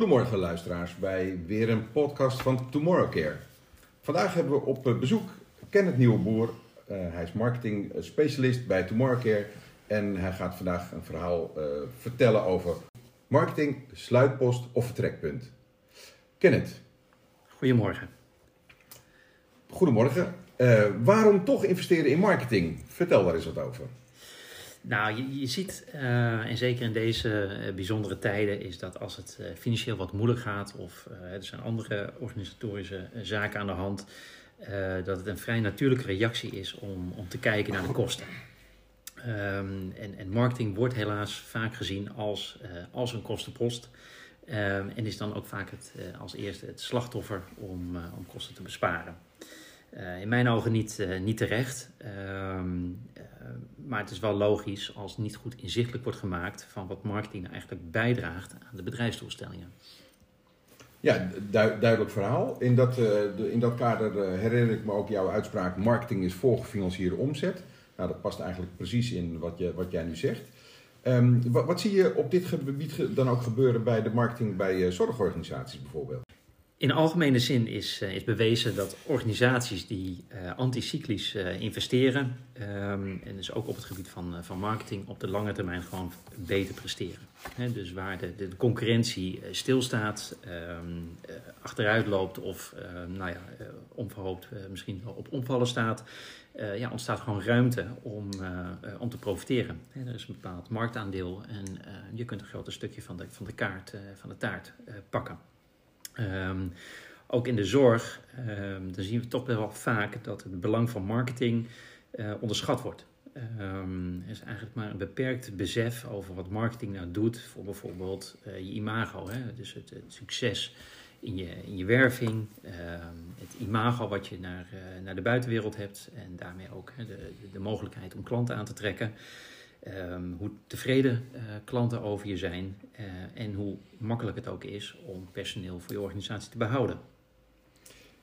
Goedemorgen luisteraars bij weer een podcast van Tomorrowcare. Vandaag hebben we op bezoek Kenneth Nieuwboer. Uh, hij is marketing specialist bij Tomorrowcare en hij gaat vandaag een verhaal uh, vertellen over marketing, sluitpost of vertrekpunt. Kenneth. Goedemorgen. Goedemorgen. Uh, waarom toch investeren in marketing? Vertel daar eens wat over. Nou, je, je ziet, uh, en zeker in deze uh, bijzondere tijden, is dat als het uh, financieel wat moeilijk gaat of er zijn andere organisatorische zaken aan de hand, dat het een vrij natuurlijke reactie is om, om te kijken naar de kosten. Um, en, en, marketing wordt helaas vaak gezien als, als een kostenpost. Um, en is dan ook vaak het, als eerste het slachtoffer om, om kosten te besparen. In mijn ogen niet, niet terecht. Uh, maar het is wel logisch als niet goed inzichtelijk wordt gemaakt van wat marketing nou eigenlijk bijdraagt aan de bedrijfsdoelstellingen. Ja, du duidelijk verhaal. In dat, de, in dat kader herinner ik me ook jouw uitspraak: marketing is voorgefinancierde omzet. Nou, dat past eigenlijk precies in wat, je, wat jij nu zegt. Um, wat, wat, zie je op dit gebied dan ook gebeuren bij de marketing bij zorgorganisaties bijvoorbeeld? In algemene zin is, uh, is bewezen dat organisaties die uh, anticyclisch uh, investeren, um, en dus ook op het gebied van, van marketing, op de lange termijn gewoon beter presteren. Dus waar de, de, concurrentie stilstaat, um, achteruit loopt of nou ja, onverhoopt misschien op omvallen staat, ja, ontstaat gewoon ruimte om, om te profiteren. Er is een bepaald marktaandeel en je kunt een groter stukje van de, van de kaart, van de taart pakken. Um, ook in de zorg, um, dan zien we toch wel vaak dat het belang van marketing uh, onderschat wordt. Um, er is eigenlijk maar een beperkt besef over wat marketing nou doet voor bijvoorbeeld uh, je imago. Hè? Dus het, succes in je, in je werving, het imago wat je naar, uh, naar de buitenwereld hebt en daarmee ook hè, de, de mogelijkheid om klanten aan te trekken. Um, hoe tevreden uh, klanten over je zijn uh, en hoe makkelijk het ook is om personeel voor je organisatie te behouden.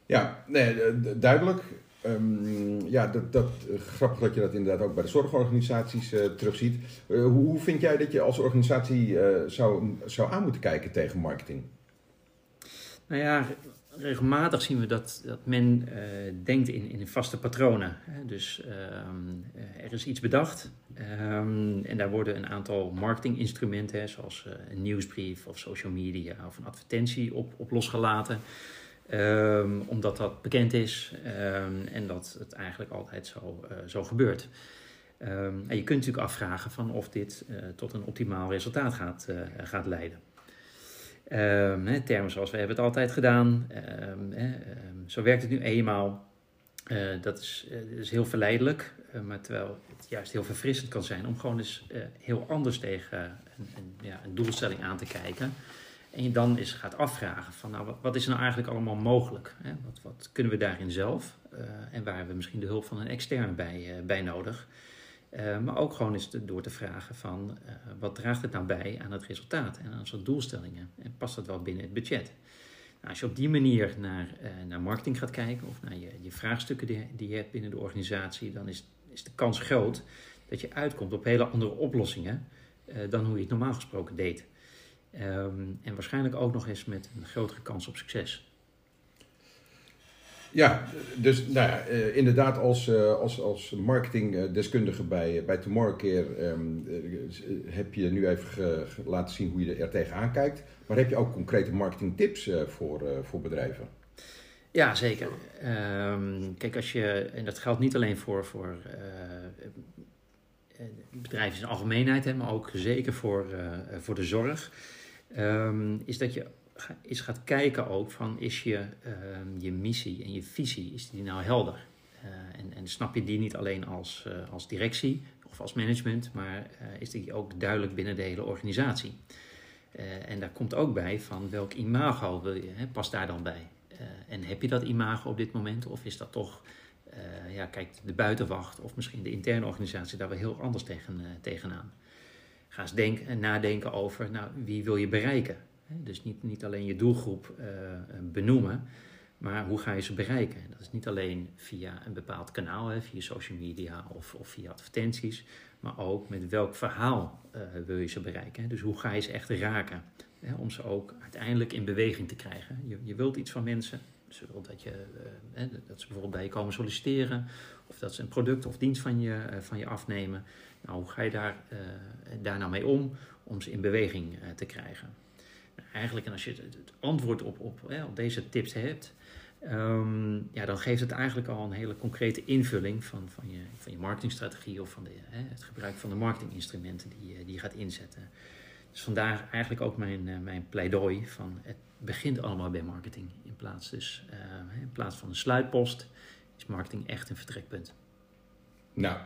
Ja, nee, duidelijk. Um, ja, dat, dat, grappig dat je dat inderdaad ook bij de zorgorganisaties uh, terugziet. Hoe, hoe, vind jij dat je als organisatie zou, zou aan moeten kijken tegen marketing? Nou ja, regelmatig zien we dat, dat men uh, denkt in, in vaste patronen. Dus um, er is iets bedacht um, en daar worden een aantal marketinginstrumenten, zoals uh, een nieuwsbrief of social media of een advertentie op, op losgelaten. Um, omdat dat bekend is en dat het eigenlijk altijd zo, zo gebeurt. en je kunt natuurlijk afvragen van of dit tot een optimaal resultaat gaat, gaat leiden. Hè, termen zoals we hebben het altijd gedaan. Hè, um, zo werkt het nu eenmaal. Uh, dat, is, uh, is heel verleidelijk, uh, maar terwijl het juist heel verfrissend kan zijn om gewoon eens heel anders tegen een, een, ja, een, doelstelling aan te kijken. En je dan eens gaat afvragen van nou, wat, is nou eigenlijk allemaal mogelijk? Wat, wat, kunnen we daarin zelf? en waar hebben we misschien de hulp van een externe bij, bij nodig? Uh, maar ook gewoon eens door te vragen van uh, wat draagt het nou bij aan het resultaat en aan soort doelstellingen en past dat wel binnen het budget. Nou, als je op die manier naar, uh, naar marketing gaat kijken of naar je, je vraagstukken die, je hebt binnen de organisatie, dan is, is de kans groot dat je uitkomt op hele andere oplossingen dan hoe je het normaal gesproken deed. Um, en waarschijnlijk ook nog eens met een grotere kans op succes. Ja, dus nou ja, uh, inderdaad als, uh, als, als marketingdeskundige bij, bij Tomorrowcare um, heb je nu even laten zien hoe je er tegenaan kijkt. Maar heb je ook concrete marketingtips voor, voor bedrijven? Ja, zeker. Um, kijk, als je, en dat geldt niet alleen voor, voor bedrijven in algemeenheid, maar ook zeker voor, voor de zorg, um, is dat je is gaat kijken ook van is je, uh, je missie en je visie, is die nou helder? Uh, en, en, snap je die niet alleen als, uh, als directie of als management, maar eh, is die ook duidelijk binnen de hele organisatie? en daar komt ook bij van welk imago wil je, hè, past daar dan bij? en heb je dat imago op dit moment of is dat toch, ja, kijkt de buitenwacht of misschien de interne organisatie daar wel heel anders tegen, tegenaan? Ga eens denk, nadenken over, nou, wie wil je bereiken? Dus niet, niet alleen je doelgroep uh, benoemen, maar hoe ga je ze bereiken? Dat is niet alleen via een bepaald kanaal, hè, via social media of, of via advertenties, maar ook met welk verhaal uh, wil je ze bereiken. Dus hoe ga je ze echt raken? Hè, om ze ook uiteindelijk in beweging te krijgen. Je, je wilt iets van mensen. Ze dat, je, eh, dat ze bijvoorbeeld bij je komen solliciteren. Of dat ze een product of dienst van je, eh, van je afnemen. Nou, hoe ga je daar, daar nou mee om? Om ze in beweging te krijgen. Eigenlijk, en als je het, antwoord op, op, op deze tips hebt... Um, ja, dan geeft het eigenlijk al een hele concrete invulling van, van, je, van je marketingstrategie of van de, hè, het gebruik van de marketinginstrumenten die, die je gaat inzetten. Dus vandaar eigenlijk ook mijn, uh, mijn pleidooi van het begint allemaal bij marketing. In plaats, dus, uh, in plaats van een sluitpost is marketing echt een vertrekpunt. Nou,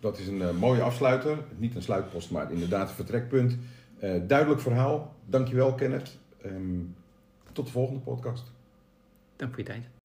dat is een uh, mooie afsluiter. Niet een sluitpost, maar inderdaad een vertrekpunt. Duidelijk verhaal. Dankjewel Kenneth. Um, tot de volgende podcast. Dank voor je tijd.